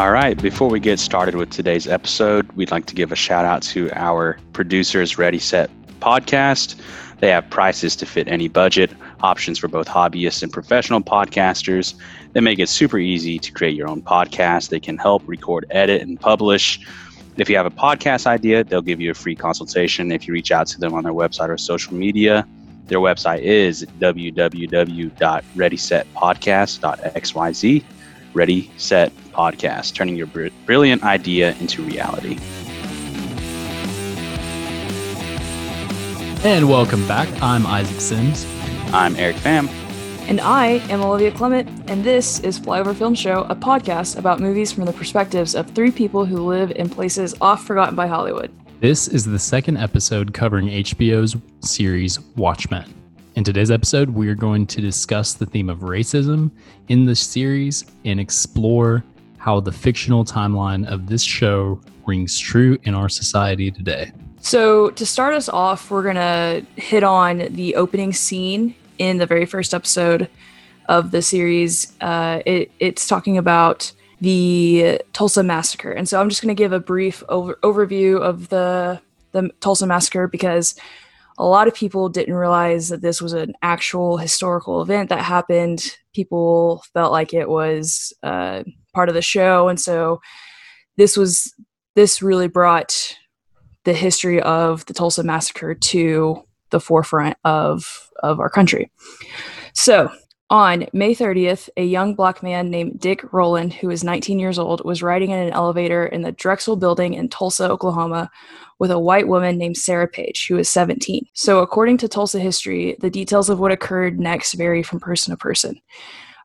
All right, before we get started with today's episode, we'd like to give a shout out to our producers, Ready Set Podcast. They have prices to fit any budget, options for both hobbyists and professional podcasters. They make it super easy to create your own podcast. They can help record, edit, and publish. If you have a podcast idea, they'll give you a free consultation if you reach out to them on their website or social media. Their website is www.readysetpodcast.xyz. Ready, Set, Podcast, turning your br- brilliant idea into reality. And welcome back. I'm Isaac Sims. I'm Eric Pham. And I am Olivia Clement, and this is Flyover Film Show, a podcast about movies from the perspectives of three people who live in places oft forgotten by Hollywood. This is the second episode covering HBO's series Watchmen. In today's episode, we are going to discuss the theme of racism in the series and explore how the fictional timeline of this show rings true in our society today. So, to start us off, we're going to hit on the opening scene in the very first episode of the series. Uh, it, it's talking about the Tulsa massacre, and so I'm just going to give a brief over, overview of the the Tulsa massacre because a lot of people didn't realize that this was an actual historical event that happened. People felt like it was uh, part of the show, and so this was this really brought the history of the Tulsa massacre to the forefront of of our country. So, on May 30th, a young black man named Dick Rowland, who was 19 years old, was riding in an elevator in the Drexel building in Tulsa, Oklahoma, with a white woman named Sarah Page, who was 17. So, according to Tulsa history, the details of what occurred next vary from person to person.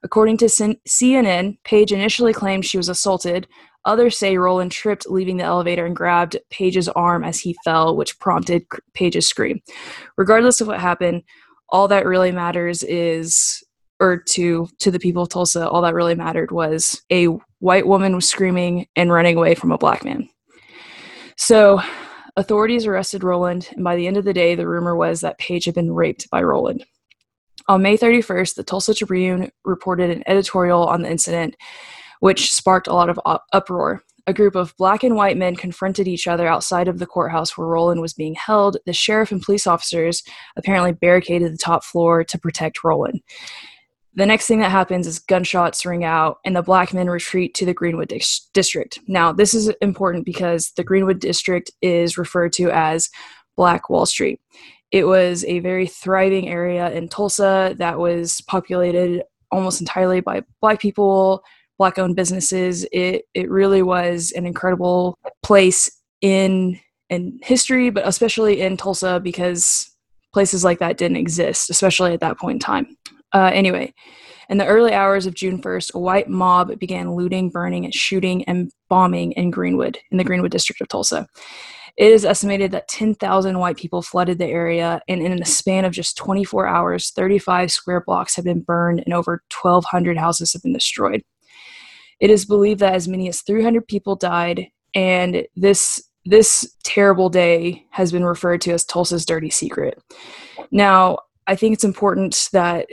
According to CNN, Page initially claimed she was assaulted. Others say Rowland tripped leaving the elevator and grabbed Page's arm as he fell, which prompted Page's scream. Regardless of what happened, all that really matters is or to to the people of Tulsa, all that really mattered was a white woman was screaming and running away from a black man. So authorities arrested Rowland, and by the end of the day, the rumor was that Page had been raped by Rowland. On May 31st, the Tulsa Tribune reported an editorial on the incident, which sparked a lot of uproar. A group of black and white men confronted each other outside of the courthouse where Rowland was being held. The sheriff and police officers apparently barricaded the top floor to protect Rowland. The next thing that happens is gunshots ring out and the black men retreat to the Greenwood dis- district. Now, this is important because the Greenwood district is referred to as Black Wall Street. It was a very thriving area in Tulsa that was populated almost entirely by black people, black owned businesses. It it really was an incredible place in in history, but especially in Tulsa because places like that didn't exist, especially at that point in time. Uh, anyway, in the early hours of June 1st, a white mob began looting, burning, and shooting and bombing in Greenwood, in the Greenwood district of Tulsa. It is estimated that 10,000 white people flooded the area, and in a span of just 24 hours, 35 square blocks have been burned and over 1,200 houses have been destroyed. It is believed that as many as 300 people died, and this this terrible day has been referred to as Tulsa's dirty secret. Now, I think it's important that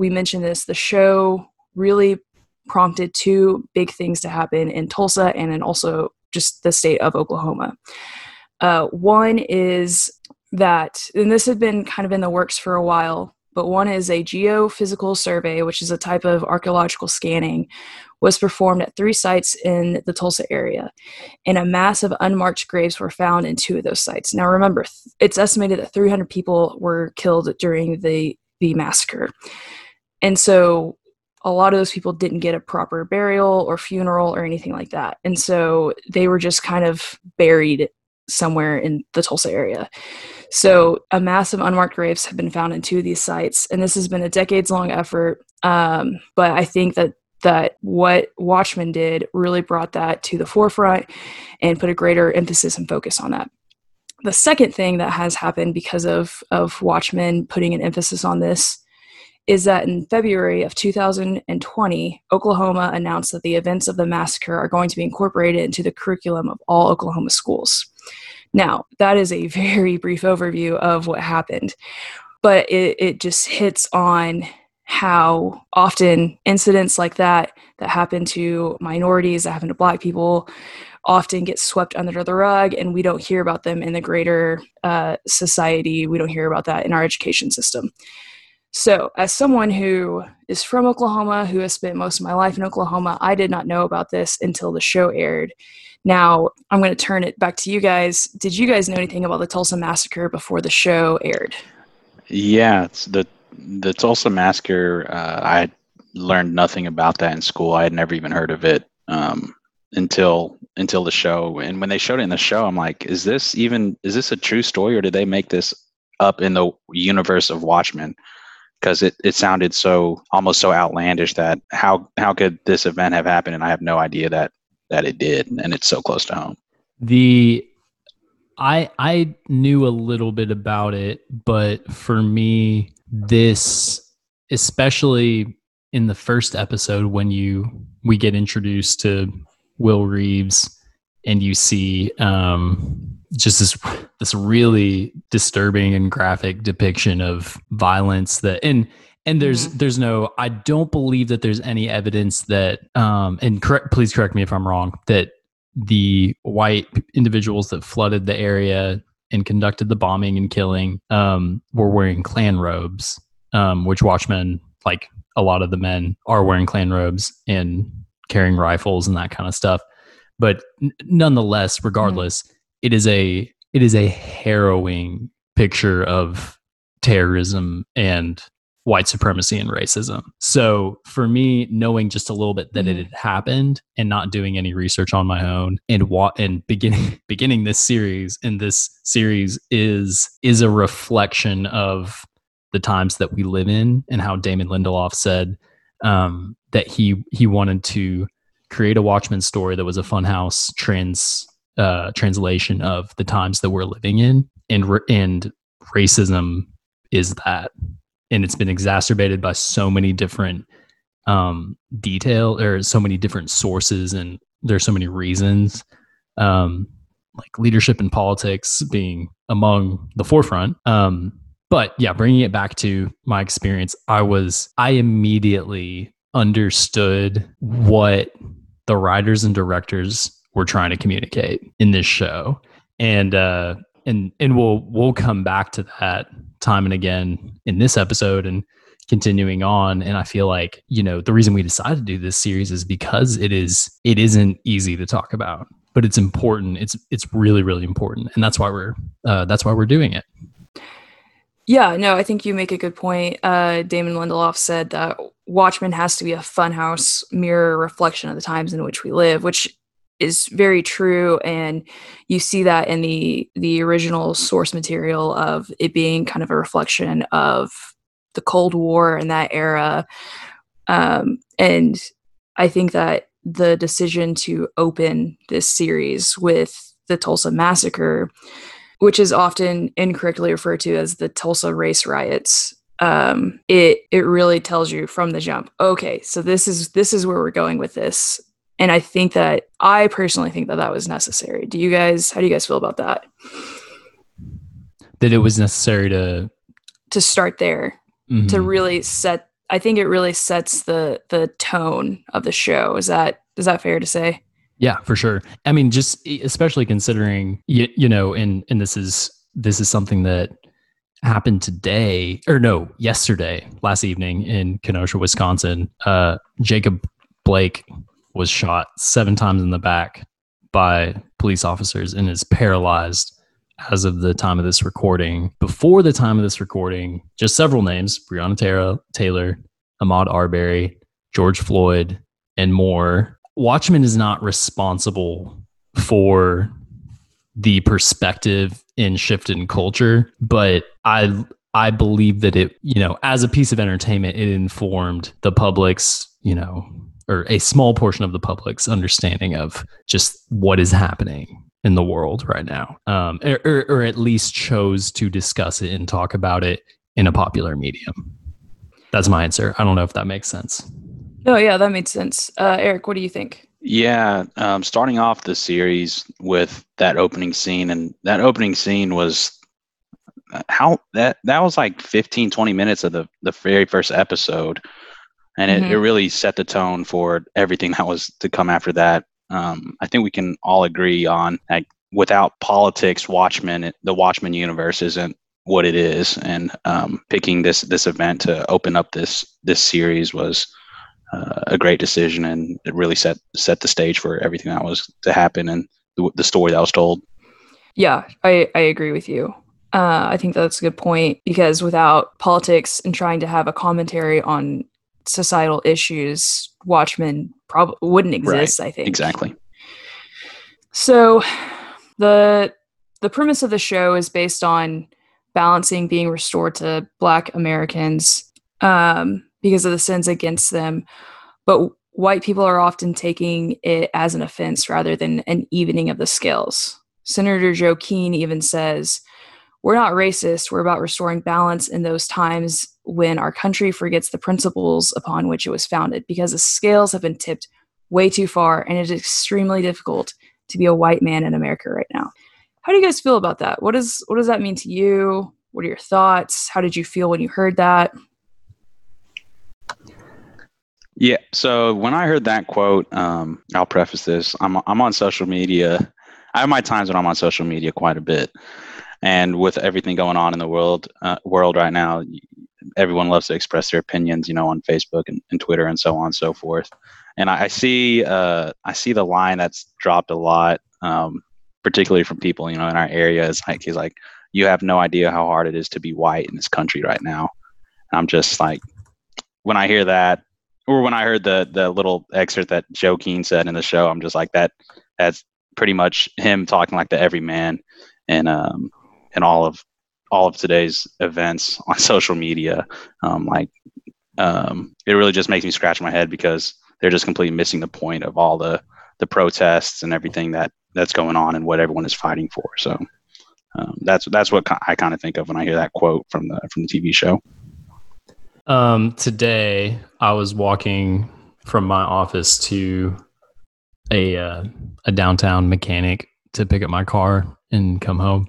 we mentioned this. The show really prompted two big things to happen in Tulsa and then also just the state of Oklahoma. Uh, one is that, and this had been kind of in the works for a while, but one is a geophysical survey, which is a type of archaeological scanning, was performed at three sites in the Tulsa area, and a mass of unmarked graves were found in two of those sites. Now, remember, it's estimated that 300 people were killed during the the massacre, and so a lot of those people didn't get a proper burial or funeral or anything like that, and so they were just kind of buried somewhere in the Tulsa area. So, a mass of unmarked graves have been found in two of these sites, and this has been a decades long effort. Um, but I think that that what Watchmen did really brought that to the forefront and put a greater emphasis and focus on that. The second thing that has happened because of, of Watchmen putting an emphasis on this is that in February of 2020, Oklahoma announced that the events of the massacre are going to be incorporated into the curriculum of all Oklahoma schools. Now, that is a very brief overview of what happened, but it, it just hits on how often incidents like that that happen to minorities, that happen to black people, often get swept under the rug and we don't hear about them in the greater uh, society. We don't hear about that in our education system. So, as someone who is from Oklahoma, who has spent most of my life in Oklahoma, I did not know about this until the show aired. Now, I'm going to turn it back to you guys. Did you guys know anything about the Tulsa Massacre before the show aired? Yeah, it's the the Tulsa Massacre. Uh, I learned nothing about that in school. I had never even heard of it um, until until the show. And when they showed it in the show, I'm like, is this even is this a true story, or did they make this up in the universe of Watchmen? Because it, it sounded so almost so outlandish that how how could this event have happened? And I have no idea that that it did, and it's so close to home. The I I knew a little bit about it, but for me, this especially in the first episode when you we get introduced to Will Reeves and you see um, just this this really disturbing and graphic depiction of violence that and and there's mm-hmm. there's no I don't believe that there's any evidence that um and correct please correct me if I'm wrong that the white individuals that flooded the area and conducted the bombing and killing um, were wearing Klan robes, um, which Watchmen, like a lot of the men, are wearing Klan robes and carrying rifles and that kind of stuff. But n- nonetheless, regardless, mm-hmm. It is a it is a harrowing picture of terrorism and white supremacy and racism. So for me, knowing just a little bit that mm-hmm. it had happened and not doing any research on my own and what and beginning beginning this series and this series is is a reflection of the times that we live in and how Damon Lindelof said um, that he he wanted to create a Watchmen story that was a funhouse trans uh, translation of the times that we're living in and and racism is that. And it's been exacerbated by so many different um, detail or so many different sources and there's so many reasons um, like leadership and politics being among the forefront. Um, but yeah bringing it back to my experience i was i immediately understood what the writers and directors were trying to communicate in this show. And uh and and we'll we'll come back to that time and again in this episode and continuing on. And i feel like you know the reason we decided to do this series is because it is it isn't easy to talk about but it's important. It's it's really really important. And that's why we're uh, that's why we're doing it. Yeah no i think you make a good point. Uh, damon lindelof said that watchmen has to be a funhouse mirror reflection of the times in which we live which is very true and you see that in the the original source material of it being kind of a reflection of the cold war and that era. Um, and i think that the decision to open this series with the tulsa massacre which is often incorrectly referred to as the tulsa race riots um, it it really tells you from the jump okay so this is this is where we're going with this and I think that I personally think that that was necessary. Do you guys, how do you guys feel about that? That it was necessary to to start there mm-hmm. to really set. I think it really sets the the tone of the show. Is that is that fair to say? Yeah, for sure. I mean, just especially considering you, you know, and and this is this is something that happened today or no, yesterday, last evening in Kenosha, Wisconsin. Uh, Jacob Blake was shot seven times in the back by police officers and is paralyzed as of the time of this recording. Before the time of this recording, just several names Breonna Taylor, Taylor Ahmaud Arbery, George Floyd, and more. Watchmen is not responsible for the perspective in shift in culture, but I I believe that it, you know, as a piece of entertainment, it informed the public's, you know, or a small portion of the public's understanding of just what is happening in the world right now, um, or, or, or at least chose to discuss it and talk about it in a popular medium. That's my answer. I don't know if that makes sense. No, yeah, that makes sense. Uh, Eric, what do you think? Yeah, um, starting off the series with that opening scene, and that opening scene was how that that was like 15 20 minutes of the the very first episode and it, Mhm. it really set the tone for everything that was to come after that um, i think we can all agree on like without politics watchmen the watchmen universe isn't what it is and um, picking this this event to open up this this series was uh, a great decision and it really set set the stage for everything that was to happen and the, the story that was told Yeah, I, I agree with you. Uh, I think that's a good point because without politics and trying to have a commentary on societal issues, Watchmen probably wouldn't exist. I think exactly So, the the premise of the show is based on balancing being restored to Black Americans um, because of the sins against them, but white people are often taking it as an offense rather than an evening of the scales. Senator Joe Keene even says, "We're not racist. We're about restoring balance in those times when our country forgets the principles upon which it was founded, because the scales have been tipped." Way too far, and it is extremely difficult to be a white man in America right now. How do you guys feel about that? What is what does that mean to you? What are your thoughts? How did you feel when you heard that? Yeah. So when I heard that quote, um, I'll preface this. I'm I'm on social media. I have my times when I'm on social media quite a bit, and with everything going on in the world uh, world right now, everyone loves to express their opinions. You know, on Facebook and, and Twitter and so on and so forth. And I, I see uh, I see the line that's dropped a lot, um, particularly from people you know in our area. Is like he's like, you have no idea how hard it is to be white in this country right now. And I'm just like, when I hear that or when I heard the the little excerpt that Joe Keene said in the show, I'm just like that. That's pretty much him talking like the everyman, and um, and all of all of today's events on social media. Um, like, um, it really just makes me scratch my head because they're just completely missing the point of all the the protests and everything that that's going on and what everyone is fighting for. So. Um, that's that's what I kind of think of when I hear that quote from the from the TV show. Um, today I was walking from my office to a uh, a downtown mechanic to pick up my car and come home,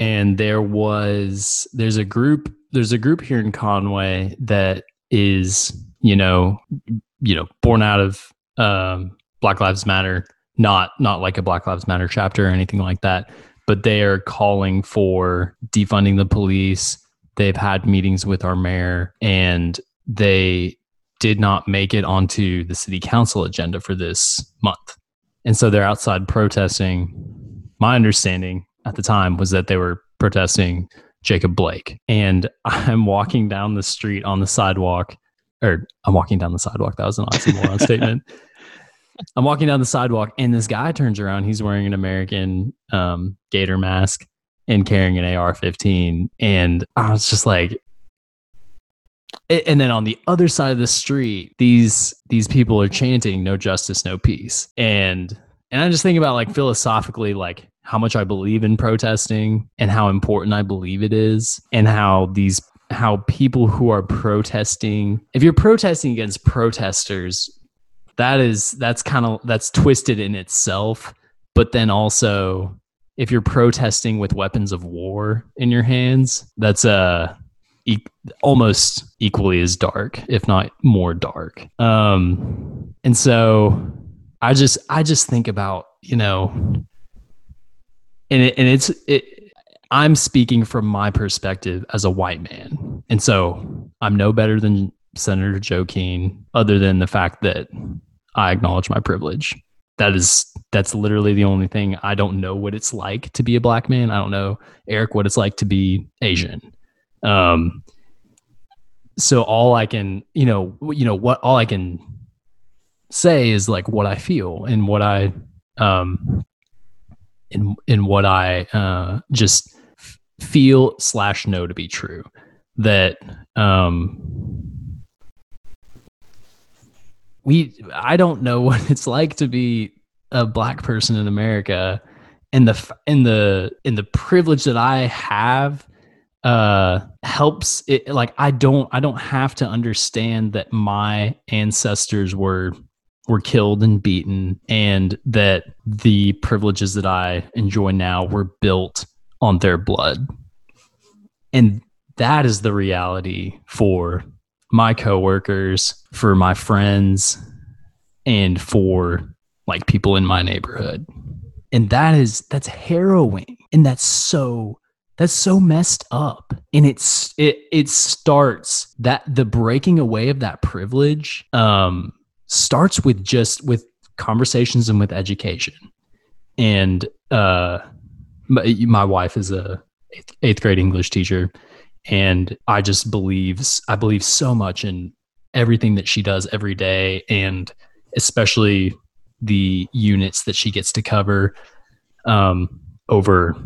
and there was there's a group there's a group here in Conway that is you know you know born out of um, Black Lives Matter, not not like a Black Lives Matter chapter or anything like that, but they are calling for defunding the police they've had meetings with our mayor and they did not make it onto the city council agenda for this month. And so they're outside protesting. My understanding at the time was that they were protesting Jacob Blake. And I'm walking down the street on the sidewalk, or I'm walking down the sidewalk. That was an awesome oxymoron statement. I'm walking down the sidewalk, and this guy turns around. He's wearing an American um, gator mask and carrying an AR-15, and I was just like, and then on the other side of the street, these these people are chanting "No justice, no peace," and and I just think about like philosophically, like how much I believe in protesting and how important I believe it is, and how these how people who are protesting, if you're protesting against protesters, that is that's kind of that's twisted in itself. But then also if you're protesting with weapons of war in your hands that's uh e- almost equally as dark if not more dark. Um and so i just i just think about you know and it, and it's it i'm speaking from my perspective as a white man and so i'm no better than senator joe keene other than the fact that I acknowledge my privilege. That is that's literally the only thing. I don't know what it's like to be a black man. I don't know, Eric, what it's like to be Asian. Um so all I can, you know, you know what all I can say is like what I feel and what I um in in what I uh just feel slash know to be true. That um we I don't know what it's like to be a black person in America and the in the in the privilege that I have uh helps it like I don't I don't have to understand that my ancestors were were killed and beaten and that the privileges that I enjoy now were built on their blood. And that is the reality for my coworkers, for my friends, and for like people in my neighborhood. And that is that's harrowing. And that's so that's so messed up. And it's it it starts that the breaking away of that privilege um starts with just with conversations and with education. And uh my, my wife is a eighth, grade English teacher and I just believes I believe so much in everything that she does every day and especially the units that she gets to cover um, over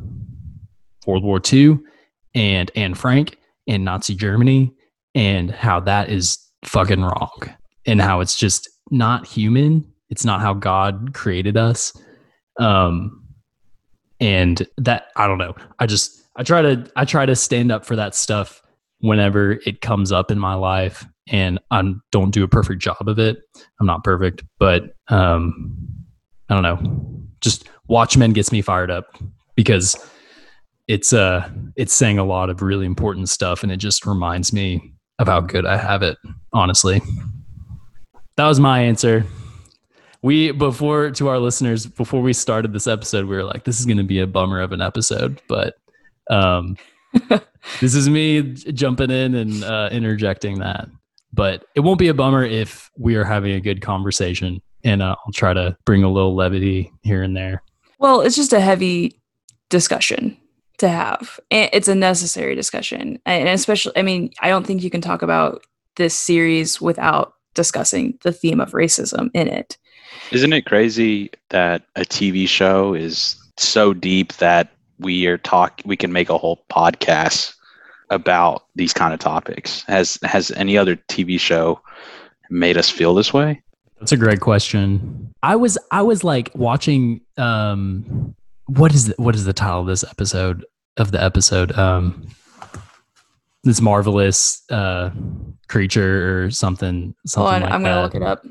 World War II and Anne Frank and Nazi Germany and how that is fucking wrong and how it's just not human. It's not how God created us. Um, and that I don't know. I just I try to I try to stand up for that stuff whenever it comes up in my life and I don't do a perfect job of it. I'm not perfect, but um I don't know. Just Watchmen gets me fired up because it's uh it's saying a lot of really important stuff and it just reminds me of how good I have it, honestly. That was my answer. We before to our listeners, before we started this episode, we were like, this is gonna be a bummer of an episode, but um, this is me jumping in and uh, interjecting that. But it won't be a bummer if we are having a good conversation, and uh, I'll try to bring a little levity here and there. Well, it's just a heavy discussion to have. And it's a necessary discussion. And especially, I mean, I don't think you can talk about this series without discussing the theme of racism in it. Isn't it crazy that a TV show is so deep that we are talk we can make a whole podcast about these kind of topics. Has has any other TV show made us feel this way? That's a great question. I was I was like watching um what is the, what is the title of this episode of the episode um this marvelous uh creature or something something oh, like I'm gonna look it up.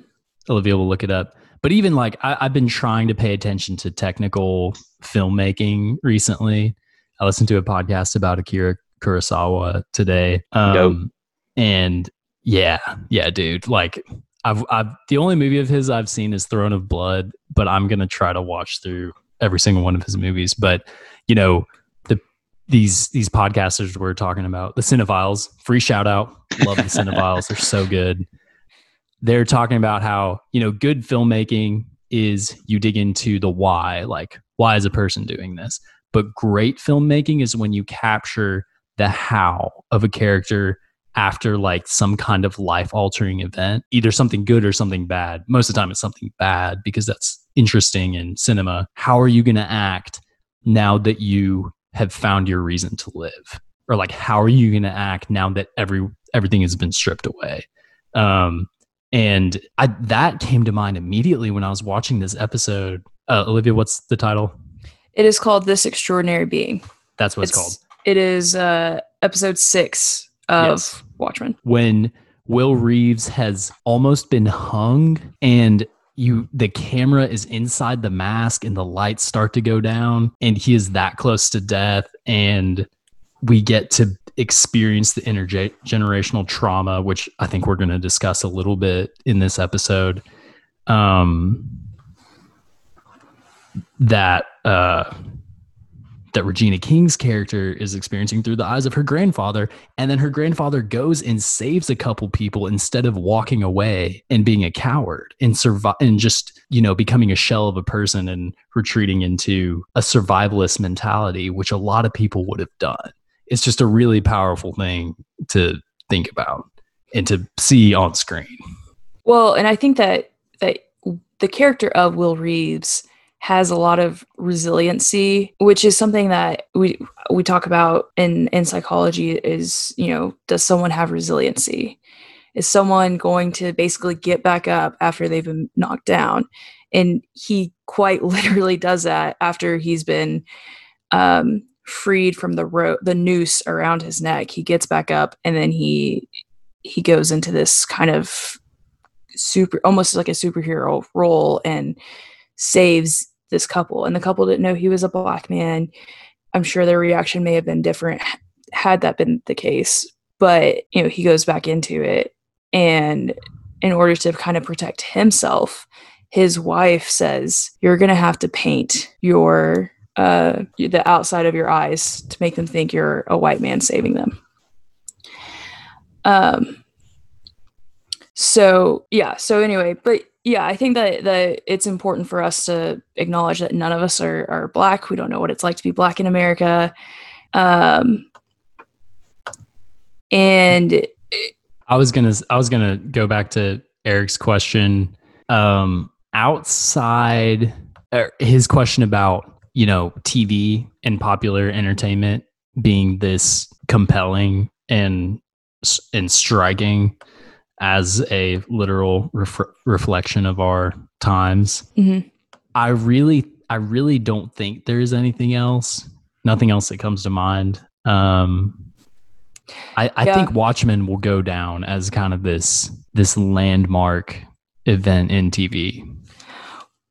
Olivia will look it up. But even like I, I've been trying to pay attention to technical filmmaking recently. I listened to a podcast about Akira Kurosawa today. Um, and yeah, yeah, dude. Like I've, I've, the only movie of his I've seen is Throne of Blood, but I'm going to try to watch through every single one of his movies. But, you know, these, these podcasters we're talking about, the Cinephiles, free shout out. Love the Cinephiles. They're so good they're talking about how you know good filmmaking is you dig into the why like why is a person doing this but great filmmaking is when you capture the how of a character after like some kind of life altering event either something good or something bad most of the time it's something bad because that's interesting in cinema how are you going to act now that you have found your reason to live or like how are you going to act now that every everything has been stripped away um and I, that came to mind immediately when I was watching this episode. Uh, Olivia, what's the title? It is called This Extraordinary Being. That's what it's, it's called. It is uh, episode six of yes. Watchmen. When Will Reeves has almost been hung and you the camera is inside the mask and the lights start to go down and he is that close to death and we get to experience the intergenerational trauma, which I think we're going to discuss a little bit in this episode. Um, that uh, that Regina King's character is experiencing through the eyes of her grandfather, and then her grandfather goes and saves a couple people instead of walking away and being a coward and survive and just you know becoming a shell of a person and retreating into a survivalist mentality, which a lot of people would have done it's just a really powerful thing to think about and to see on screen. Well, and I think that that the character of Will Reeves has a lot of resiliency, which is something that we we talk about in in psychology is, you know, does someone have resiliency? Is someone going to basically get back up after they've been knocked down? And he quite literally does that after he's been um, freed from the the noose around his neck. He gets back up and then he he goes into this kind of super almost like a superhero role and saves this couple. And the couple didn't know he was a black man. I'm sure their reaction may have been different had that been the case. But you know, he goes back into it, and in order to kind of protect himself, his wife says, "You're going to have to paint your uh, the outside of your eyes to make them think you're a white man saving them." Um. So yeah. So anyway, but yeah, I think that that it's important for us to acknowledge that none of us are are black. We don't know what it's like to be black in America. Um. And I was gonna I was gonna go back to Eric's question. Um, outside er, his question about you know TV and popular entertainment being this compelling and and striking as a literal ref- reflection of our times. Mhm. I really I really don't think there is anything else. Nothing else that comes to mind. Um, I, I Yeah. think Watchmen will go down as kind of this this landmark event in TV.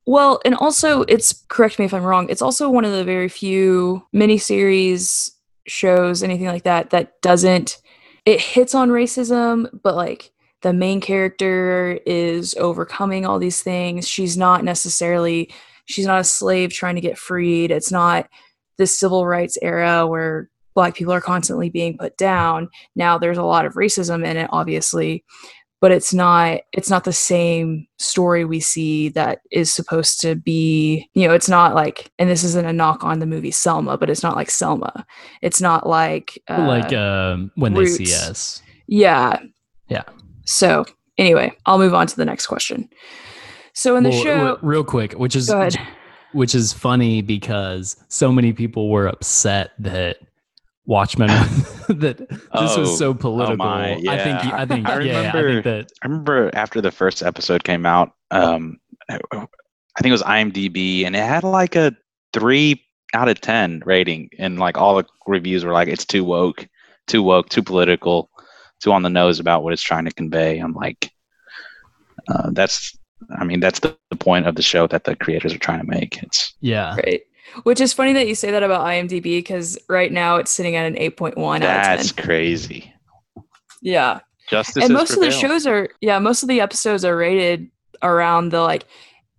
Well, and also it's correct me if I'm wrong. It's also one of the very few miniseries shows, anything like that, that doesn't it hits on racism, but like the main character is overcoming all these things. She's not necessarily she's not a slave trying to get freed. It's not the civil rights era where black people are constantly being put down. Now there's a lot of racism in it, obviously, but it's not it's not the same story we see that is supposed to be you know it's not like and this isn't a knock on the movie selma but it's not like selma it's not like uh, like um, when they see us. yeah Yeah. So anyway i'll move on to the next question so in the Well, show real quick, which is which is funny because so many people were upset that Watchmen that this Oh, was so political. my, I think. I think I yeah, I remember- think that I remember after the first episode came out, um, I think it was IMDb, and it had like a three out of ten rating, and like all the reviews were like, "It's too woke, too woke, too political, too on the nose about what it's trying to convey." I'm like, uh, that's, I mean, that's the, the point of the show that the creators are trying to make. It's yeah. right which is funny that you say that about imdb because right now it's sitting at an 8.1 out of 10 that's crazy. yeah Justice and has most of the shows are yeah most of the episodes are rated around the like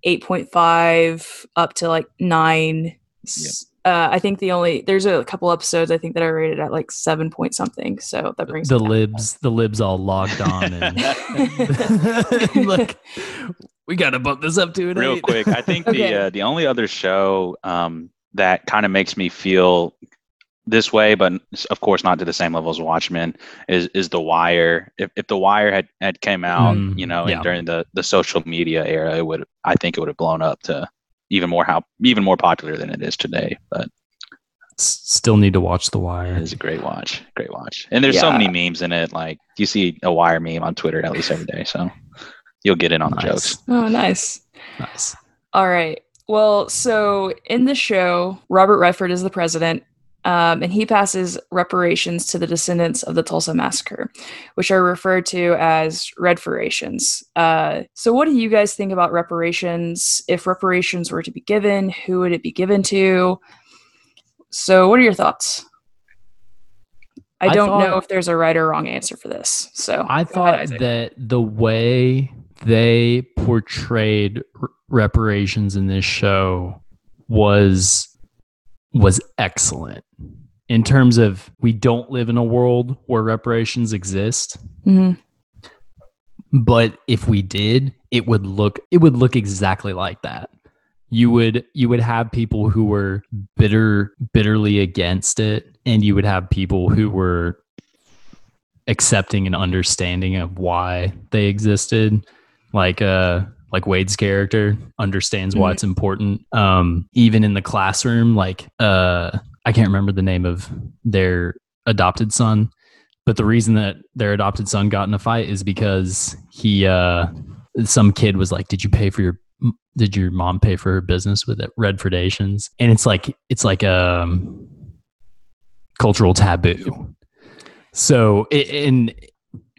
8.5 up to like 9 S- uh, i think the only there's a couple episodes i think that are rated at like 7 point something so that brings The libs, the libs all logged on and look, we gotta bump this up to an real eight. quick i think Okay. the uh, the only other show um that kind of makes me feel this way but of course not to the same level as watchmen is is the wire if, if the wire had had came out Mm, you know yeah. during the the social media era it would i think it would have blown up to even more how even more popular than it is today but Still need to watch The Wire. It's a great watch great watch. And there's so many memes in it. Like you see a wire meme on twitter at least every day so you'll get in on the jokes. Oh nice. Nice. all right. Well so in the show robert redford is the president um, and he passes reparations to the descendants of the Tulsa massacre, which are referred to as Redfordations. Uh, so, what do you guys think about reparations? If reparations were to be given, who would it be given to? So, what are your thoughts? I I don't thought- know if there's a right or wrong answer for this. So, I go ahead, thought that the way they portrayed r- reparations in this show was was excellent. In terms of we don't live in a world where reparations exist. Mhm. but if we did it would look it would look exactly like that. You would you would have people who were bitter bitterly against it and you would have people who were accepting and understanding of why they existed. Like uh like Wade's character understands why Mhm. it's important. Um even in the classroom like uh I can't remember the name of their adopted son but the reason that their adopted son got in a fight is because he uh some kid was like did you pay for your did your mom pay for her business with it? Redfordations and it's like it's like a um, cultural taboo. So it, and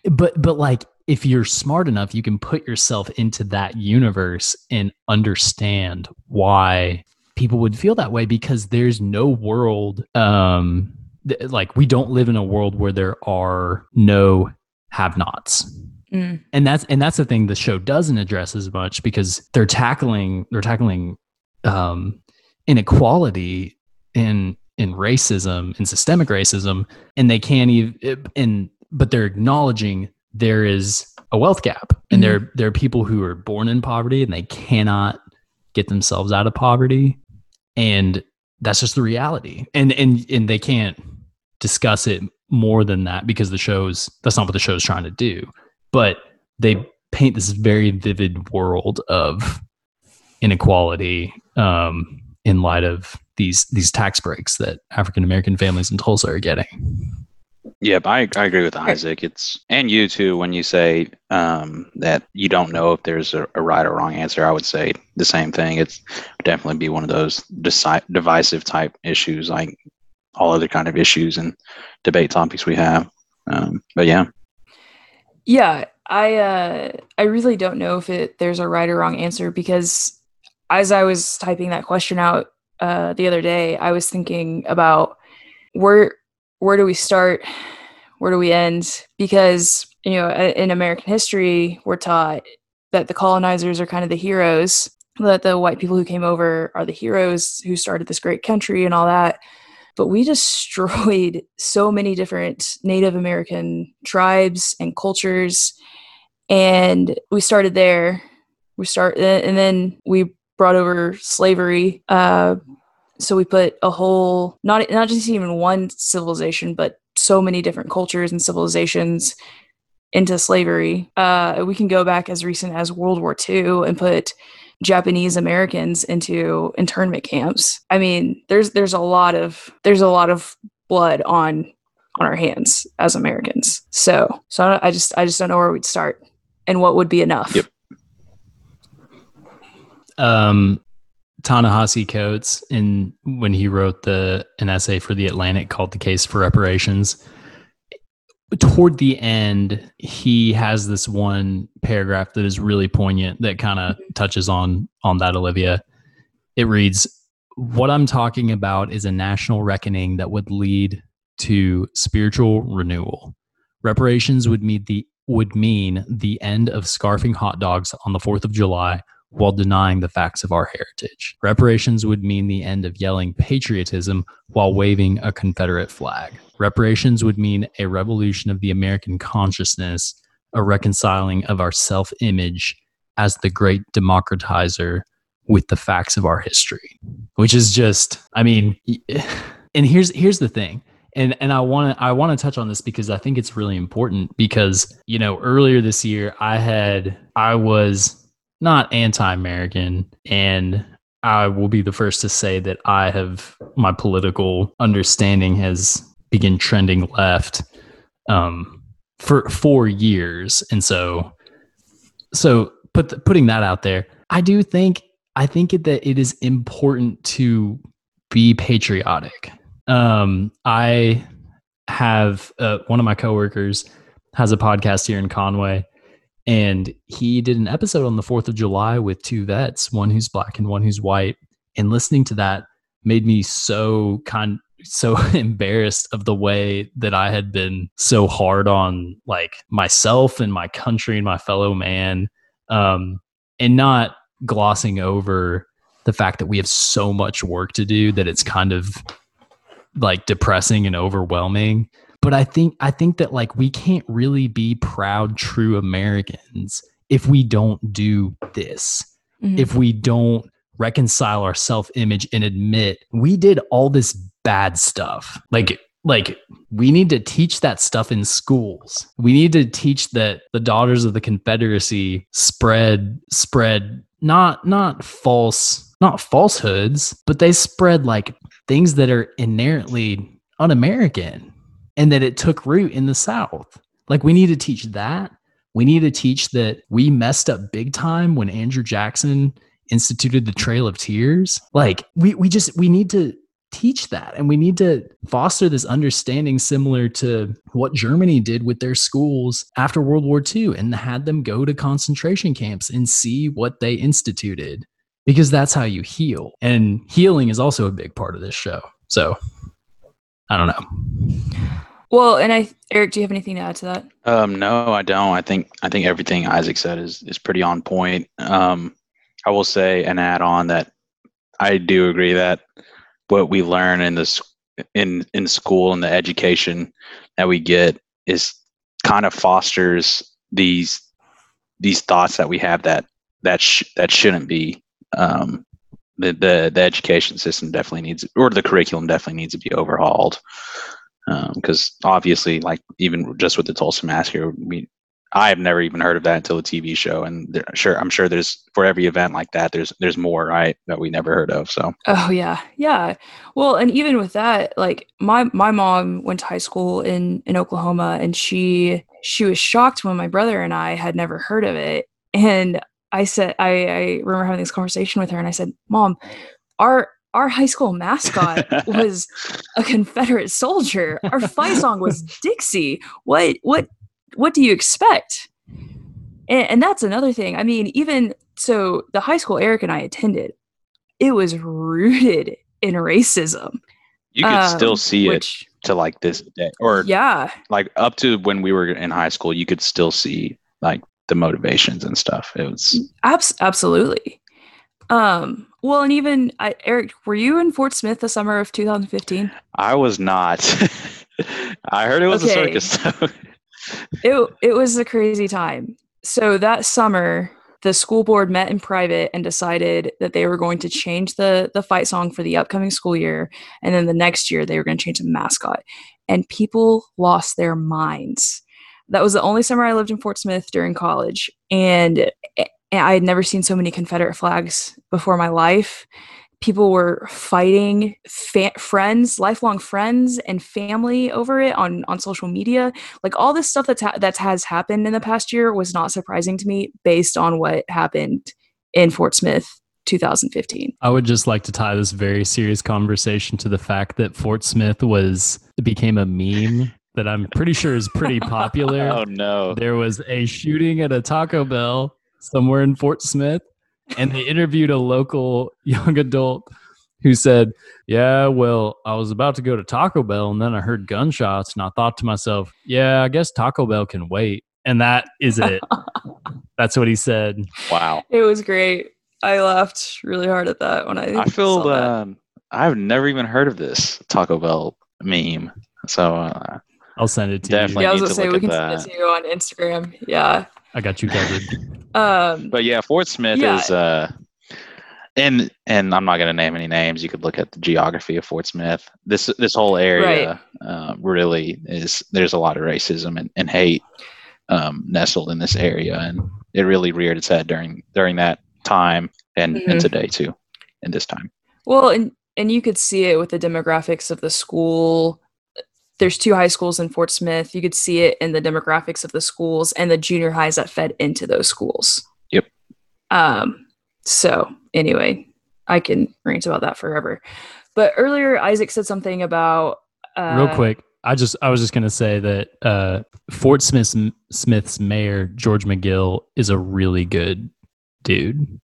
but but like if you're smart enough you can put yourself into that universe and understand why people would feel that way because there's no world um th- like we don't live in a world where there are no have-nots. Mm. And that's and that's the thing the show doesn't address as much because they're tackling they're tackling um, inequality in in racism and systemic racism, and they can't even and but they're acknowledging there is a wealth gap, and there there are people who are born in poverty and they cannot get themselves out of poverty, and that's just the reality, and and and they can't discuss it more than that because the show's that's not what the show's trying to do, but they paint this very vivid world of inequality um, in light of these these tax breaks that African American families in Tulsa are getting. Yep, I, I agree with Isaac. It's and you too when you say um, that you don't know if there's a, a, right or wrong answer. I would say the same thing. It's definitely be one of those deci- divisive type issues, like all other kind of issues and debate topics we have. Um, but yeah, yeah, I uh, I really don't know if it there's a right or wrong answer because as I was typing that question out uh, the other day, I was thinking about where where do we start, where do we end? Because you know, in American history, we're taught that the colonizers are kind of the heroes, that the white people who came over are the heroes who started this great country and all that. But we destroyed so many different Native American tribes and cultures, and we started there. We start, and then we brought over slavery. Uh, so we put a whole not not just even one civilization, but so many different cultures and civilizations into slavery. Uh, we can go back as recent as World War II and put Japanese Americans into internment camps. I mean, there's there's a lot of there's a lot of blood on on our hands as Americans. So so I just I just don't know where we'd start and what would be enough. Yep. Um, Ta-Nehisi Coates, in when he wrote the an essay for the Atlantic called "The Case for Reparations," toward the end, he has this one paragraph that is really poignant that kind of touches on on that. Olivia, it reads, "What I'm talking about is a national reckoning that would lead to spiritual renewal. Reparations would mean the would mean the end of scarfing hot dogs on the Fourth of July." While denying the facts of our heritage. Reparations would mean the end of yelling patriotism while waving a Confederate flag. Reparations would mean a revolution of the American consciousness, a reconciling of our self image as the great democratizer with the facts of our history, which is just, I mean, and here's here's the thing and and I want to I want to touch on this because I think it's really important because you know earlier this year I had I was not anti-American, and I will be the first to say that I have my political understanding has begun trending left um, for four years, and so so put the, putting that out there, I do think I think that it is important to be patriotic. Um, I have uh, one of my coworkers has a podcast here in Conway, and he did an episode on the 4th of July with two vets, one who's black and one who's white. And listening to that made me so kind so embarrassed of the way that I had been so hard on like myself and my country and my fellow man. Um, and not glossing over the fact that we have so much work to do that it's kind of like depressing and overwhelming but I think I think that like we can't really be proud true Americans if we don't do this. Mm-hmm. If we don't reconcile our self-image and admit we did all this bad stuff. Like like we need to teach that stuff in schools. We need to teach that the daughters of the Confederacy spread spread not not false not falsehoods, but they spread like things that are inherently un-American and that it took root in the South. Like we need to teach that. We need to teach that we messed up big time when Andrew Jackson instituted the Trail of Tears. Like we we just we need to teach that and we need to foster this understanding similar to what Germany did with their schools after World War II and had them go to concentration camps and see what they instituted because that's how you heal. And healing is also a big part of this show. So I don't know. Well, and I, Eric, do you have anything to add to that? Um, no, I don't. I think I think everything Isaac said is is pretty on point. Um, I will say and add on that I do agree that what we learn in this in in school and the education that we get is kind of fosters these these thoughts that we have that that sh- that shouldn't be um, the, the the education system definitely needs or the curriculum definitely needs to be overhauled because um, obviously like even just with the Tulsa massacre we I have never even heard of that until a TV show, and there, sure, I'm sure there's for every event like that, there's there's more right that we never heard of. So. Oh yeah, yeah. Well, and even with that, like my my mom went to high school in in Oklahoma, and she she was shocked when my brother and I had never heard of it, and I said I I remember having this conversation with her, and I said, Mom, our our high school mascot was a Confederate soldier. Our fight song was Dixie. What what what do you expect? And, and that's another thing. I mean, even so, the high school Eric and I attended, it was rooted in racism. You could um, still see which, it to like this day, or yeah, like up to when we were in high school, you could still see like the motivations and stuff. It was abs- absolutely. Um, well, and even I, Eric, were you in Fort Smith the summer of 2015? I was not. I heard it was okay. a circus it it was a crazy time. So that summer, the school board met in private and decided that they were going to change the the fight song for the upcoming school year, and then the next year they were going to change the mascot. And people lost their minds. That was the only summer I lived in Fort Smith during college, and eh, I had never seen so many Confederate flags before my life. People were fighting fa- friends lifelong friends and family over it on on social media. Like all this stuff that's ha- that has happened in the past year was not surprising to me based on what happened in Fort Smith 2015 i would just like to tie this very serious conversation to the fact that Fort Smith was became a meme that i'm pretty sure is pretty popular oh no there was a shooting at a taco bell somewhere in Fort Smith and they interviewed a local young adult who said, Yeah, well, I was about to go to Taco Bell and then I heard gunshots and I thought to myself, Yeah, I guess Taco Bell can wait. And that is it. That's what he said. Wow. It was great. I laughed really hard at that when I I feel um, I've never even heard of this Taco Bell meme. So uh, I'll send it to definitely you. Yeah, I was gonna say we can that. send it to you on Instagram. Yeah. I got you covered. um, but yeah, Fort Smith yeah. is uh, and and I'm not going to name any names. You could look at the geography of Fort Smith. This this whole area right. uh, really is. There's a lot of racism and, and hate um, nestled in this area, and it really reared its head during during that time and mm-hmm. and today too, in this time. Well, and and you could see it with the demographics of the school there's two high schools in Fort Smith. You could see it in the demographics of the schools and the junior highs that fed into those schools. Yep. Um, so anyway, I can rant about that forever. But earlier Isaac said something about uh, real quick. I just I was just gonna say that uh, Fort Smith's Smith's mayor George McGill is a really good dude.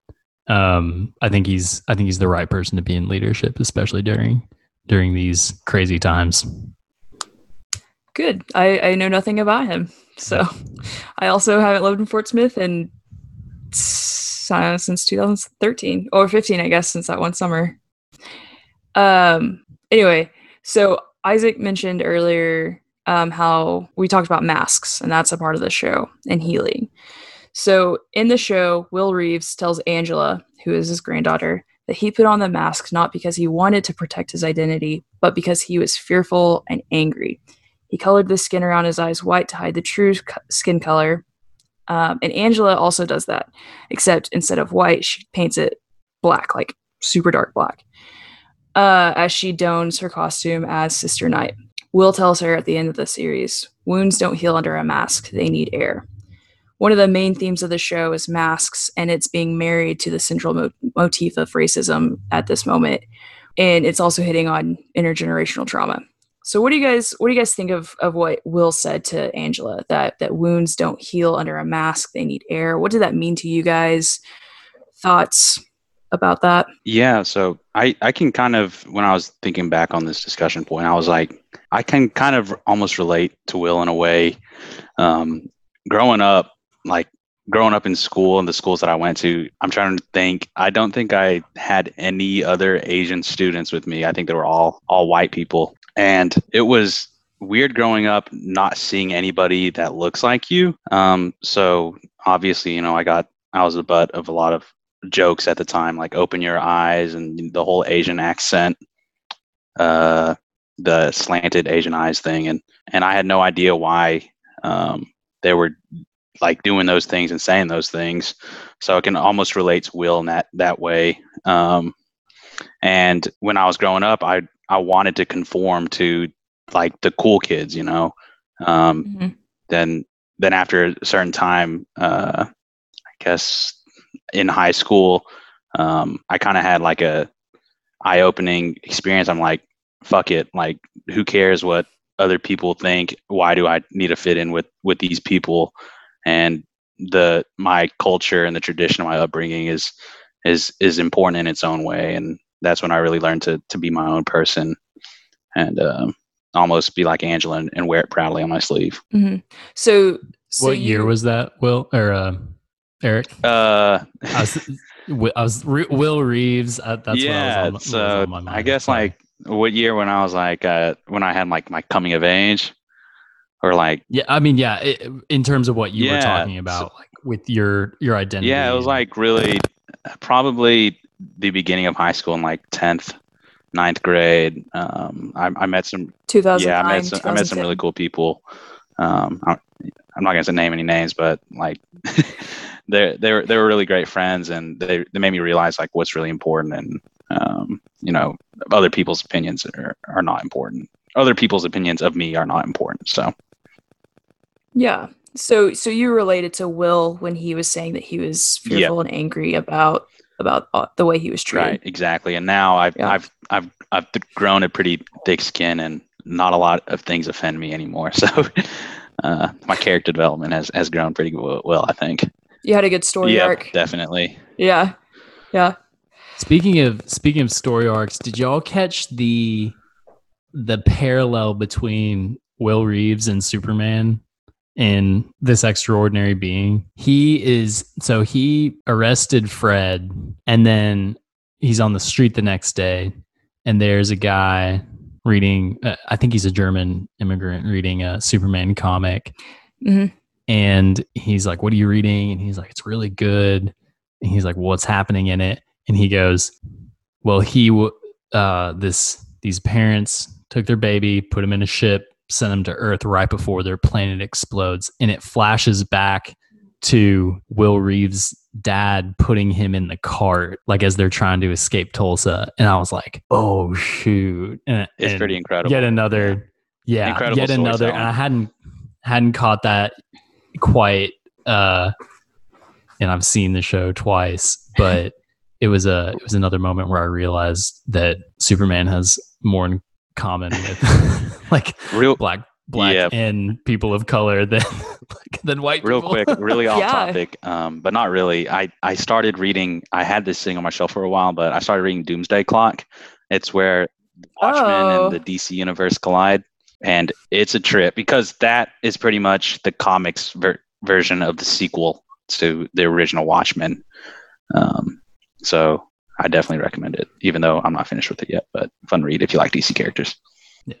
Um, I think he's I think he's the right person to be in leadership, especially during during these crazy times good. I, I know nothing about him. So I also haven't lived in Fort Smith and uh, since 2013 or 15, I guess, since that one summer. Um. Anyway, so Isaac mentioned earlier um, how we talked about masks, and that's a part of the show and healing. So in the show, Will Reeves tells Angela, who is his granddaughter, that he put on the mask not because he wanted to protect his identity, but because he was fearful and angry. He colored the skin around his eyes white to hide the true skin color. Um, and Angela also does that, except instead of white, she paints it black, like super dark black, uh, as she dons her costume as Sister Night. Will tells her at the end of the series wounds don't heal under a mask, they need air. One of the main themes of the show is masks, and it's being married to the central mo- motif of racism at this moment. And it's also hitting on intergenerational trauma. So what do you guys what do you guys think of of what Will said to Angela that that wounds don't heal under a mask, they need air. What did that mean to you guys? Thoughts? about that? Yeah, so I I can kind of when I was thinking back on this discussion point, I was like, I can kind of almost relate to Will in a way. Um, growing up, like growing up in school and the schools that I went to, I'm trying to think. I don't think I had any other Asian students with me. I think they were all all white people, and it was weird growing up not seeing anybody that looks like you. Um, so obviously, you know, I got I was the butt of a lot of jokes at the time, like "open your eyes" and the whole Asian accent, uh, the slanted Asian eyes thing, and and I had no idea why um, they were like doing those things and saying those things. So I can almost relate to Will in that that way. Um, and when I was growing up, I I wanted to conform to like the cool kids, you know. Um, mm-hmm. Then then after a certain time, uh, I guess in high school, um, I kind of had like a eye opening experience. I'm like, fuck it, like who cares what other people think? Why do I need to fit in with with these people? And the my culture and the tradition of my upbringing is is is important in its own way, and that's when I really learned to to be my own person and um, almost be like Angela and, and, wear it proudly on my sleeve. Mm-hmm. So, so, what you, year was that? Will or uh, Eric? Uh, I was, I was Will Reeves. Uh, that's yeah. What so I guess like what year when I was like uh, when I had like my coming of age, or like yeah. I mean, yeah. It, in terms of what you yeah, were talking about, so, like with your your identity. Yeah, it was like really probably the beginning of high school in like tenth, ninth grade. Um, I, I met some. 2009, yeah, I met some. I met some really cool people. Um, I'm, I'm not gonna say name any names, but like they they were they were really great friends, and they they made me realize like what's really important, and um, you know, other people's opinions are are not important. Other people's opinions of me are not important. So. Yeah. So so you related to Will when he was saying that he was fearful yep. and angry about about uh, the way he was treated. Right, exactly. And now I've yeah. I've I've I've grown a pretty thick skin, and not a lot of things offend me anymore. So uh, my character development has has grown pretty well, I think. You had a good story yep, arc. Definitely. Yeah. Yeah. Speaking of speaking of story arcs, did y'all catch the the parallel between Will Reeves and Superman in this extraordinary being? He is so he arrested Fred and then he's on the street the next day and there's a guy reading uh, I think he's a German immigrant reading a Superman comic. Mm-hmm and he's like, "What are you reading?" And he's like, "It's really good." And he's like, "What's happening in it?" And he goes, "Well, he uh, this these parents took their baby, put him in a ship, sent them to Earth right before their planet explodes, and it flashes back to Will Reeves' dad putting him in the cart, like as they're trying to escape Tulsa. And I was like, oh shoot. And, it's and pretty incredible. Yet another yeah, incredible yet another and I hadn't hadn't caught that quite uh and I've seen the show twice, but it was a it was another moment where I realized that Superman has more common with like real black black yeah. and people of color than than white real people. quick really off yeah. topic um, but not really i i started reading i had this thing on my shelf for a while but i started reading doomsday clock it's where watchmen oh. and the dc universe collide and it's a trip because that is pretty much the comics ver- version of the sequel to the original Watchmen. Um, so I definitely recommend it, even though I'm not finished with it yet. But fun read if you like DC characters.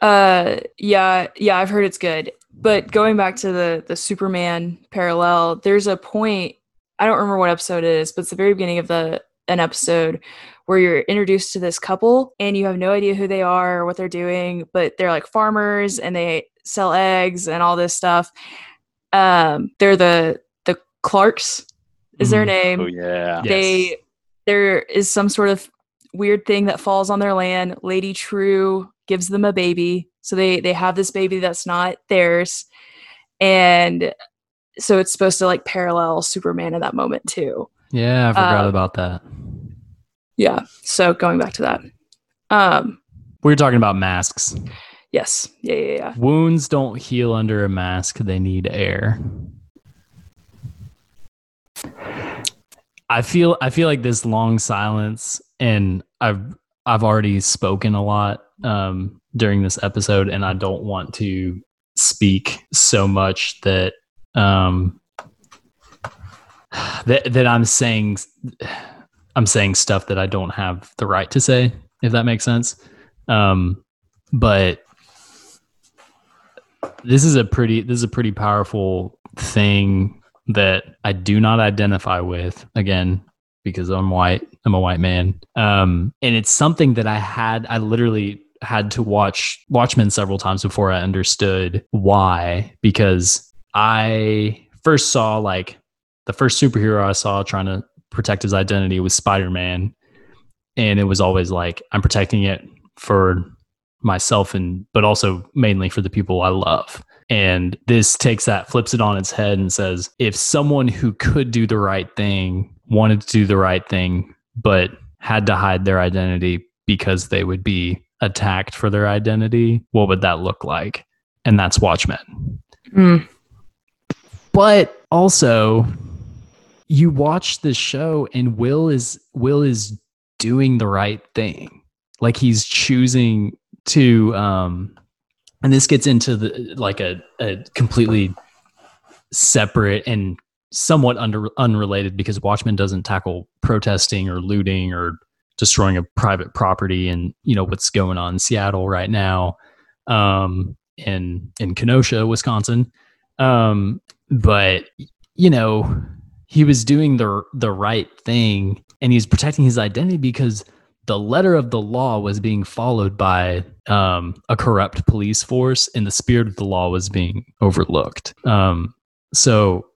Uh, yeah, yeah, I've heard it's good. But going back to the the Superman parallel, there's a point. I don't remember what episode it is, but it's the very beginning of the an episode where you're introduced to this couple and you have no idea who they are or what they're doing, but they're like farmers and they sell eggs and all this stuff. Um, they're the the Clarks is mm. their name. Oh yeah. They yes. There is some sort of weird thing that falls on their land. Lady Trieu gives them a baby. So they they have this baby that's not theirs. And so it's supposed to like parallel Superman in that moment too. Yeah, I forgot um, about that yeah so going back to that um we are talking about masks yes yeah yeah yeah wounds don't heal under a mask they need air I feel I feel like this long silence, and I've I've already spoken a lot um, during this episode, and I don't want to speak so much that um, that that I'm saying I'm saying stuff that I don't have the right to say, if that makes sense. Um, but this is a pretty this is a pretty powerful thing that I do not identify with again because I'm white. I'm a white man. Um, and it's something that I had I literally had to watch Watchmen several times before I understood why because I first saw like the first superhero I saw trying to protect his identity was Spider-Man and it was always like I'm protecting it for myself and but also mainly for the people I love. And this takes that, flips it on its head and says, if someone who could do the right thing wanted to do the right thing, but had to hide their identity because they would be attacked for their identity, what would that look like? And that's Watchmen. Mm. But also, you watch the show and Will is Will is doing the right thing. Like he's choosing to um and this gets into the like a, a completely separate and somewhat under, unrelated because Watchmen doesn't tackle protesting or looting or destroying a private property and you know what's going on in Seattle right now um in in Kenosha Wisconsin. Um but you know he was doing the the right thing and he's protecting his identity because the letter of the law was being followed by um, a corrupt police force, and the spirit of the law was being overlooked. Um, so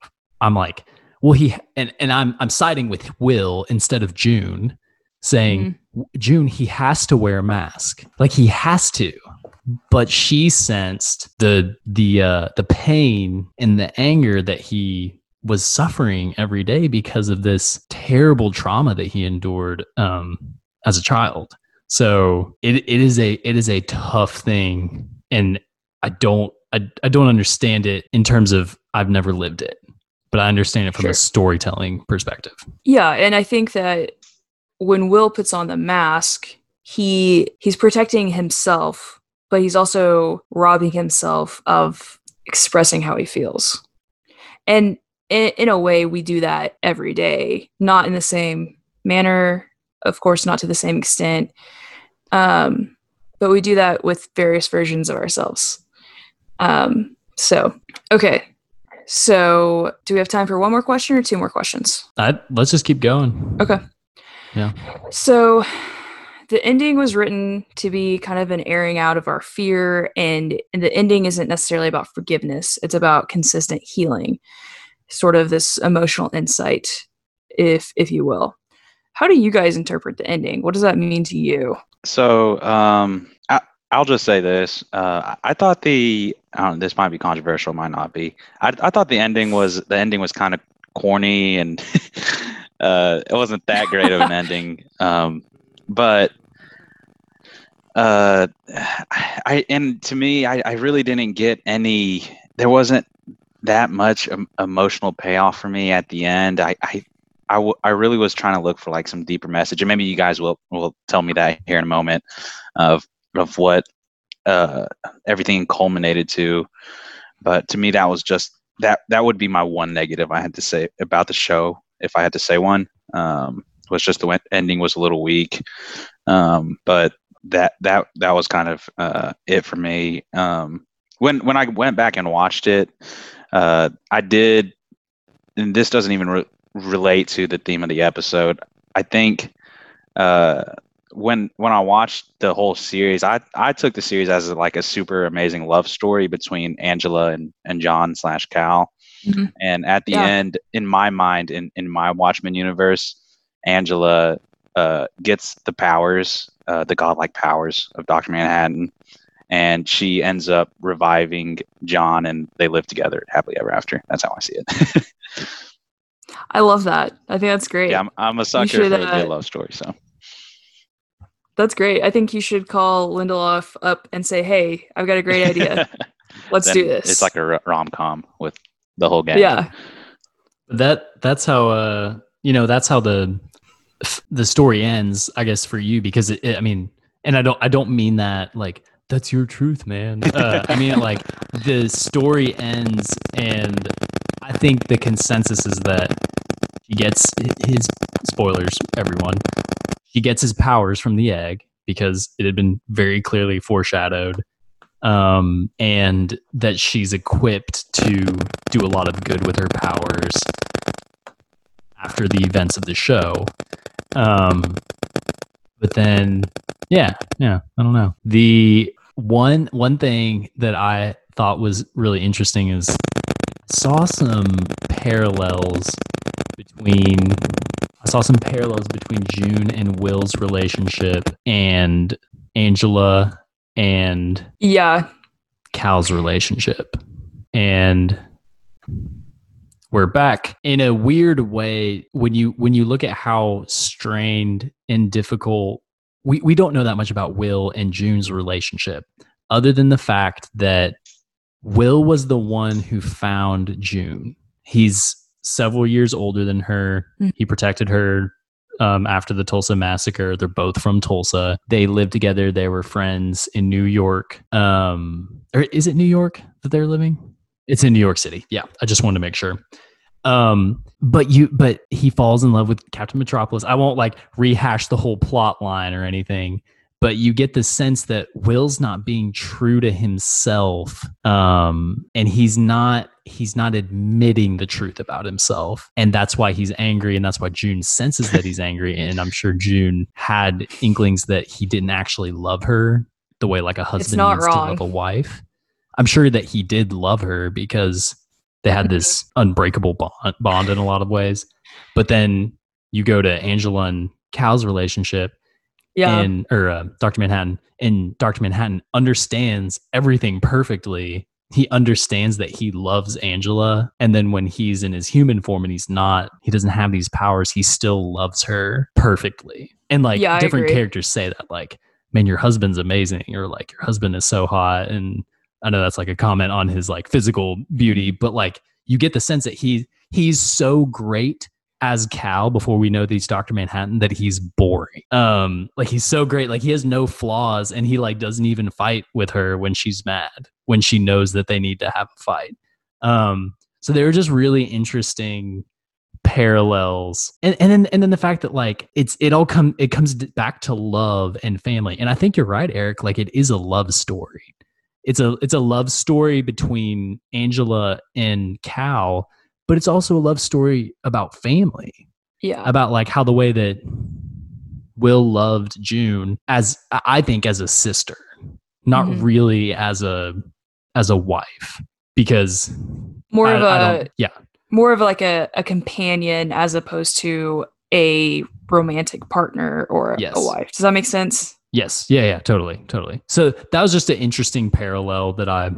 I'm like, well, he and and I'm I'm siding with Will instead of June, saying mm-hmm. June he has to wear a mask, like he has to. But she sensed the the uh, the pain and the anger that he was suffering every day because of this terrible trauma that he endured um, as a child. So it, it is a it is a tough thing, and I don't I, I don't understand it in terms of I've never lived it, but I understand it from sure. a storytelling perspective. Yeah, and I think that when Will puts on the mask, he he's protecting himself, but he's also robbing himself of expressing how he feels. And in, in a way, we do that every day, not in the same manner of course not to the same extent. Um, but we do that with various versions of ourselves. Um, so okay. So do we have time for one more question or two more questions? I, let's just keep going. Okay. Yeah. So the ending was written to be kind of an airing out of our fear and, and the ending isn't necessarily about forgiveness. It's about consistent healing sort of this emotional insight if if you will how do you guys interpret the ending? What does that mean to you? So, um, I, will just say this. Uh, I thought the this might be controversial, might not be. I, I thought the ending was the ending was kind of corny and uh, it wasn't that great of an ending. Um, but uh, I and to me, I, I really didn't get any. There wasn't that much emotional payoff for me at the end. I, I I, w- I really was trying to look for like some deeper message, and maybe you guys will will tell me that here in a moment of of what uh, everything culminated to. But to me, that was just that that would be my one negative I had to say about the show, if I had to say one. Um, was just the ending was a little weak, um, but that that that was kind of uh, it for me. Um, when when I went back and watched it, uh, I did, and this doesn't even re- relate to the theme of the episode. I think uh, when when I watched the whole series, I I took the series as a, like a super amazing love story between Angela and and John slash Cal. Mm-hmm. And at the yeah. end, in my mind, in in my Watchmen universe, Angela uh, gets the powers, uh, the godlike powers of Doctor Manhattan, and she ends up reviving John, and they live together happily ever after. That's how I see it. I love that. I think that's great. Yeah, I'm, I'm a sucker should, for a uh, love story. So that's great. I think you should call Lindelof up and say, "Hey, I've got a great idea. Let's do this." It's like a rom com with the whole gang. Yeah. That that's how uh you know that's how the the story ends i guess for you because it, it, i mean and i don't i don't mean that like that's your truth man uh, i mean like the story ends and i think the consensus is that he gets his spoilers everyone he gets his powers from the egg because it had been very clearly foreshadowed um, and that she's equipped to do a lot of good with her powers after the events of the show. Um, but then, yeah, yeah, I don't know. The one one thing that I thought was really interesting is saw some parallels between I saw some parallels between June and Will's relationship and Angela and Yeah. Cal's relationship. And we're back in a weird way when you when you look at how strained and difficult we, we don't know that much about Will and June's relationship, other than the fact that Will was the one who found June. He's several years older than her. Mm. He protected her um, after the Tulsa massacre. They're both from Tulsa. They lived together. They were friends in New York. Um, or is it New York that they're living? It's in New York City. Yeah, I just wanted to make sure. Um, but you, but he falls in love with Captain Metropolis. I won't like rehash the whole plot line or anything, but you get the sense that Will's not being true to himself. Um, and he's not, he's not admitting the truth about himself. And that's why he's angry. And that's why June senses that he's angry. And I'm sure June had inklings that he didn't actually love her the way like a husband needs wrong. to love a wife. I'm sure that he did love her because they had this unbreakable bond, bond in a lot of ways. But then you go to Angela and Cal's relationship, Yeah. and or uh, Doctor Manhattan, and Doctor Manhattan understands everything perfectly. He understands that he loves Angela, and then when he's in his human form and he's not, he doesn't have these powers. He still loves her perfectly, and like Yeah, different characters say that, like, "Man, your husband's amazing," or like, "Your husband is so hot," and I know that's like a comment on his like physical beauty, but like you get the sense that he he's so great as Cal before we know that he's Dr. Manhattan that he's boring. Um like he's so great like he has no flaws and he like doesn't even fight with her when she's mad when she knows that they need to have a fight. Um so they were just really interesting parallels and and then and then the fact that like it's it all come it comes back to love and family and i think you're right eric like it is a love story it's a it's a love story between Angela and Cal, but it's also a love story about family, yeah. about like how the way that Will loved June as I think as a sister, not Mhm. really as a as a wife, because More I- of a yeah more of like a, a companion as opposed to a romantic partner or Yes. a wife. Does that make sense? Yes. Yeah, yeah, totally, totally. So that was just an interesting parallel that I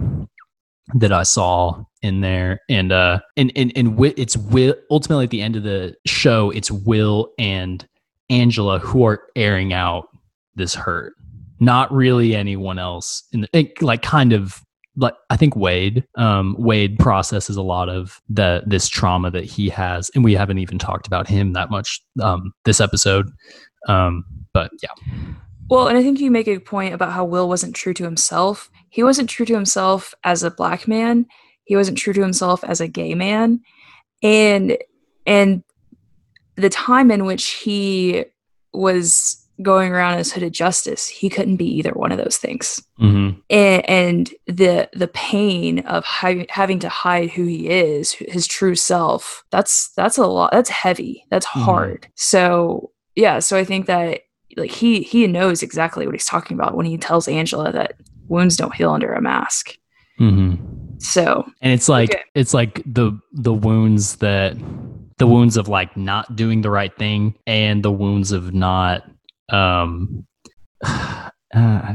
that I saw in there. And uh and and, and it's Will ultimately at the end of the show, it's Will and Angela who are airing out this hurt. Not really anyone else in the like kind of like I think Wade, um, Wade processes a lot of the this trauma that he has, and we haven't even talked about him that much um, this episode. Um, but yeah, Well, and I think you make a point about how Will wasn't true to himself. He wasn't true to himself as a black man. He wasn't true to himself as a gay man. And and the time in which he was going around as hooded justice, he couldn't be either one of those things. mm-hmm. And, and the the pain of hi- having to hide who he is, his true self. That's that's a lot. That's heavy. That's Mhm. hard. So yeah. So I think that like he he knows exactly what he's talking about when he tells Angela that wounds don't heal under a mask. Mm-hmm. So and it's like Okay. it's like the the wounds that the wounds of like not doing the right thing and the wounds of not um uh,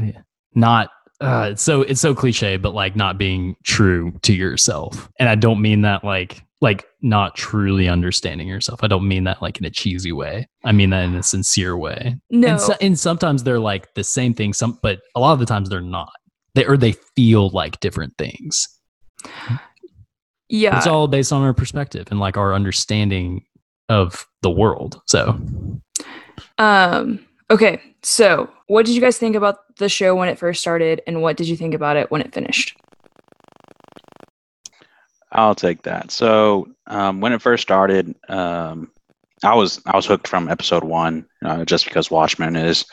not uh it's so it's so cliche but like not being true to yourself and i don't mean that like like not truly understanding yourself. I don't mean that like in a cheesy way. I mean that in a sincere way. No, and, so, and sometimes they're like the same thing some but a lot of the times they're not. They or they feel like different things. Yeah, it's all based on our perspective and like our understanding of the world. So. Um, okay, so what did you guys think about the show when it first started, and what did you think about it when it finished? I'll take that. So um, when it first started, um, I was I was hooked from episode one, uh, just because Watchmen is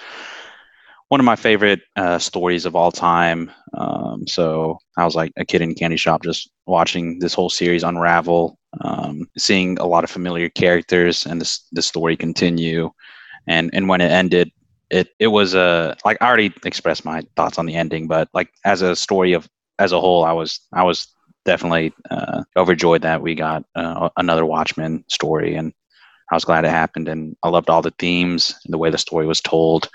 one of my favorite uh, stories of all time. Um, so I was like a kid in a candy shop, just watching this whole series unravel, um, seeing a lot of familiar characters and this the story continue. And and when it ended, it it was a like I already expressed my thoughts on the ending, but like as a story of as a whole, I was I was definitely uh, overjoyed that we got uh, another Watchmen story, and I was glad it happened. And I loved all the themes and the way the story was told.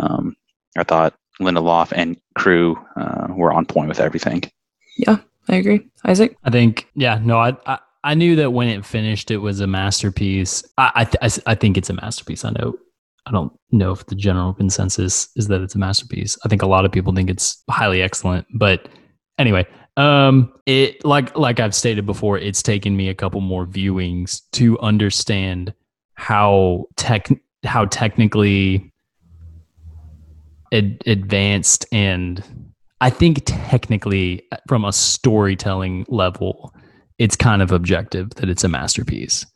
Um, I thought Lindelof and crew uh, were on point with everything. Yeah, I agree. Isaac? I think, yeah, no, I, I, I knew that when it finished, it was a masterpiece. I, I, th- I think it's a masterpiece. I know, I don't know if the general consensus is that it's a masterpiece. I think a lot of people think it's highly excellent, but anyway, um, it like like I've stated before, it's taken me a couple more viewings to understand how tech how technically ad- advanced and I think technically from a storytelling level, it's kind of objective that it's a masterpiece.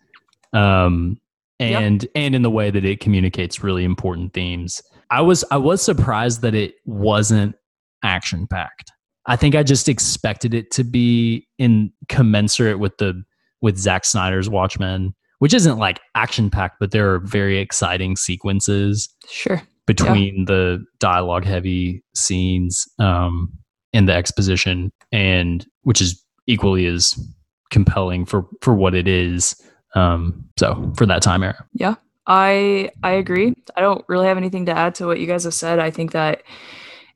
Um, and yep. and in the way that it communicates really important themes. I was I was surprised that it wasn't action packed. I think I just expected it to be in commensurate with the with Zack Snyder's Watchmen, which isn't like action packed, but there are very exciting sequences. Sure. Between yeah. the dialogue heavy scenes um, and the exposition, and which is equally as compelling for for what it is. Um, so for that time era. Yeah, I I agree. I don't really have anything to add to what you guys have said. I think that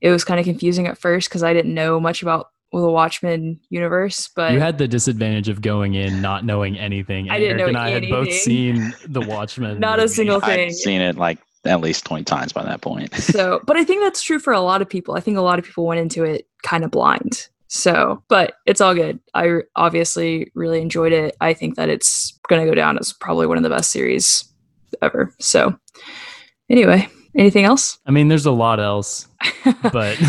it was kind of confusing at first because I didn't know much about the Watchmen universe. But you had the disadvantage of going in not knowing anything. I didn't Eric know and I anything. had both seen the Watchmen. not a single thing. I'd seen it like at least 20 times by that point. so, but I think that's true for a lot of people. I think a lot of people went into it kind of blind. So, but it's all good. I obviously really enjoyed it. I think that it's going to go down as probably one of the best series ever. So, anyway, anything else? I mean, there's a lot else, but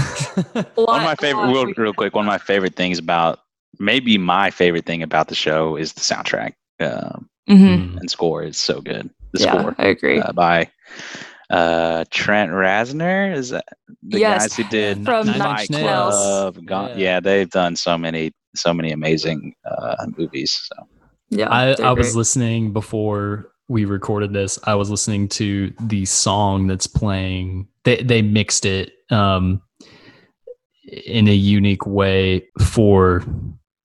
lot, one of my favorite, real, real quick, one of my favorite things about maybe my favorite thing about the show is the soundtrack um, mm-hmm. and score is so good. The yeah, score, I agree. Uh, by uh, Trent Reznor is that the yes, guys who did from Fight Club. Yeah. yeah, they've done so many, so many amazing uh, movies. So yeah, I, I was listening before we recorded this. I was listening to the song that's playing. They they mixed it um, in a unique way for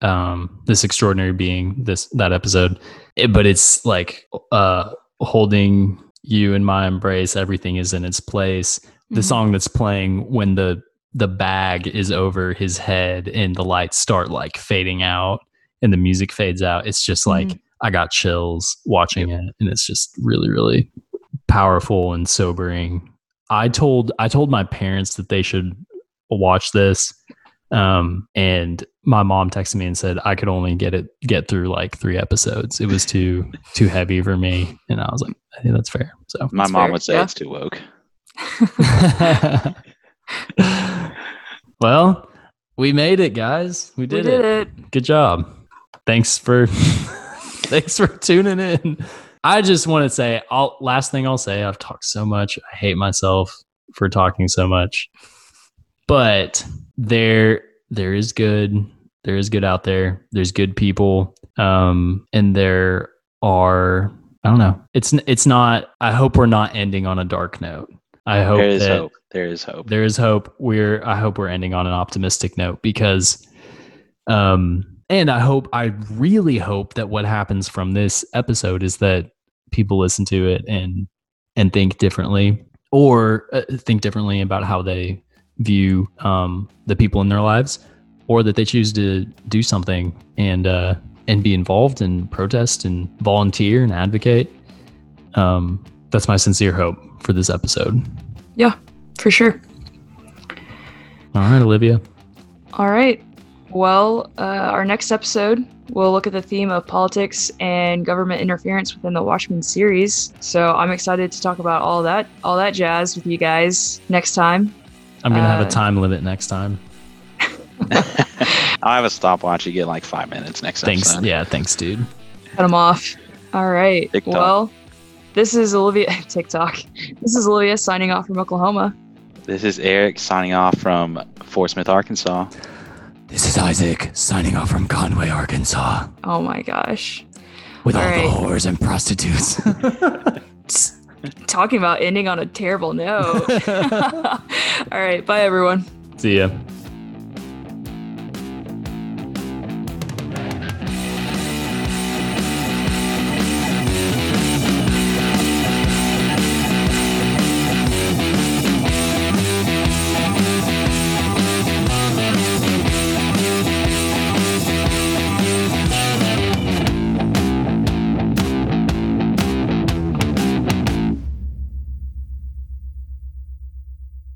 um, this extraordinary being. This that episode, it, but it's like uh, holding you in my embrace everything is in its place the mm-hmm. song that's playing when the the bag is over his head and the lights start like fading out and the music fades out it's just like mm-hmm. I got chills watching yep. it and it's just really really powerful and sobering i told i told my parents that they should watch this um, and my mom texted me and said I could only get it get through like three episodes. It was too too heavy for me, and I was like, I think that's fair. So my mom fair. would say yeah. it's too woke. well, we made it, guys. We did, we did it. it. Good job. Thanks for thanks for tuning in. I just want to say, I'll, last thing I'll say, I've talked so much. I hate myself for talking so much, but there there is good there is good out there. There's good people um and there are i don't know. It's it's not i hope we're not ending on a dark note. I hope there is that hope. There is hope. There is hope. We're i hope we're ending on an optimistic note because um and i hope i really hope that what happens from this episode is that people listen to it and and think differently or uh, think differently about how they view um, the people in their lives, or that they choose to do something and uh, and be involved and protest and volunteer and advocate. Um, that's my sincere hope for this episode. Yeah, for sure. All right, Olivia. All right. Well, uh, our next episode we'll look at the theme of politics and government interference within the Watchmen series. So I'm excited to talk about all that, all that jazz with you guys next time. I'm gonna have Uh, a time limit next time. I'll have a stopwatch. You get like five minutes next time. Thanks. episode. Yeah, thanks, dude. Cut them off. All right. TikTok. Well, this is Olivia TikTok. This is Olivia signing off from Oklahoma. This is Eric signing off from Fort Smith, Arkansas. This is Isaac signing off from Conway, Arkansas, Oh my gosh. with all the whores and prostitutes. Talking about ending on a terrible note. all right. Bye, everyone. See ya.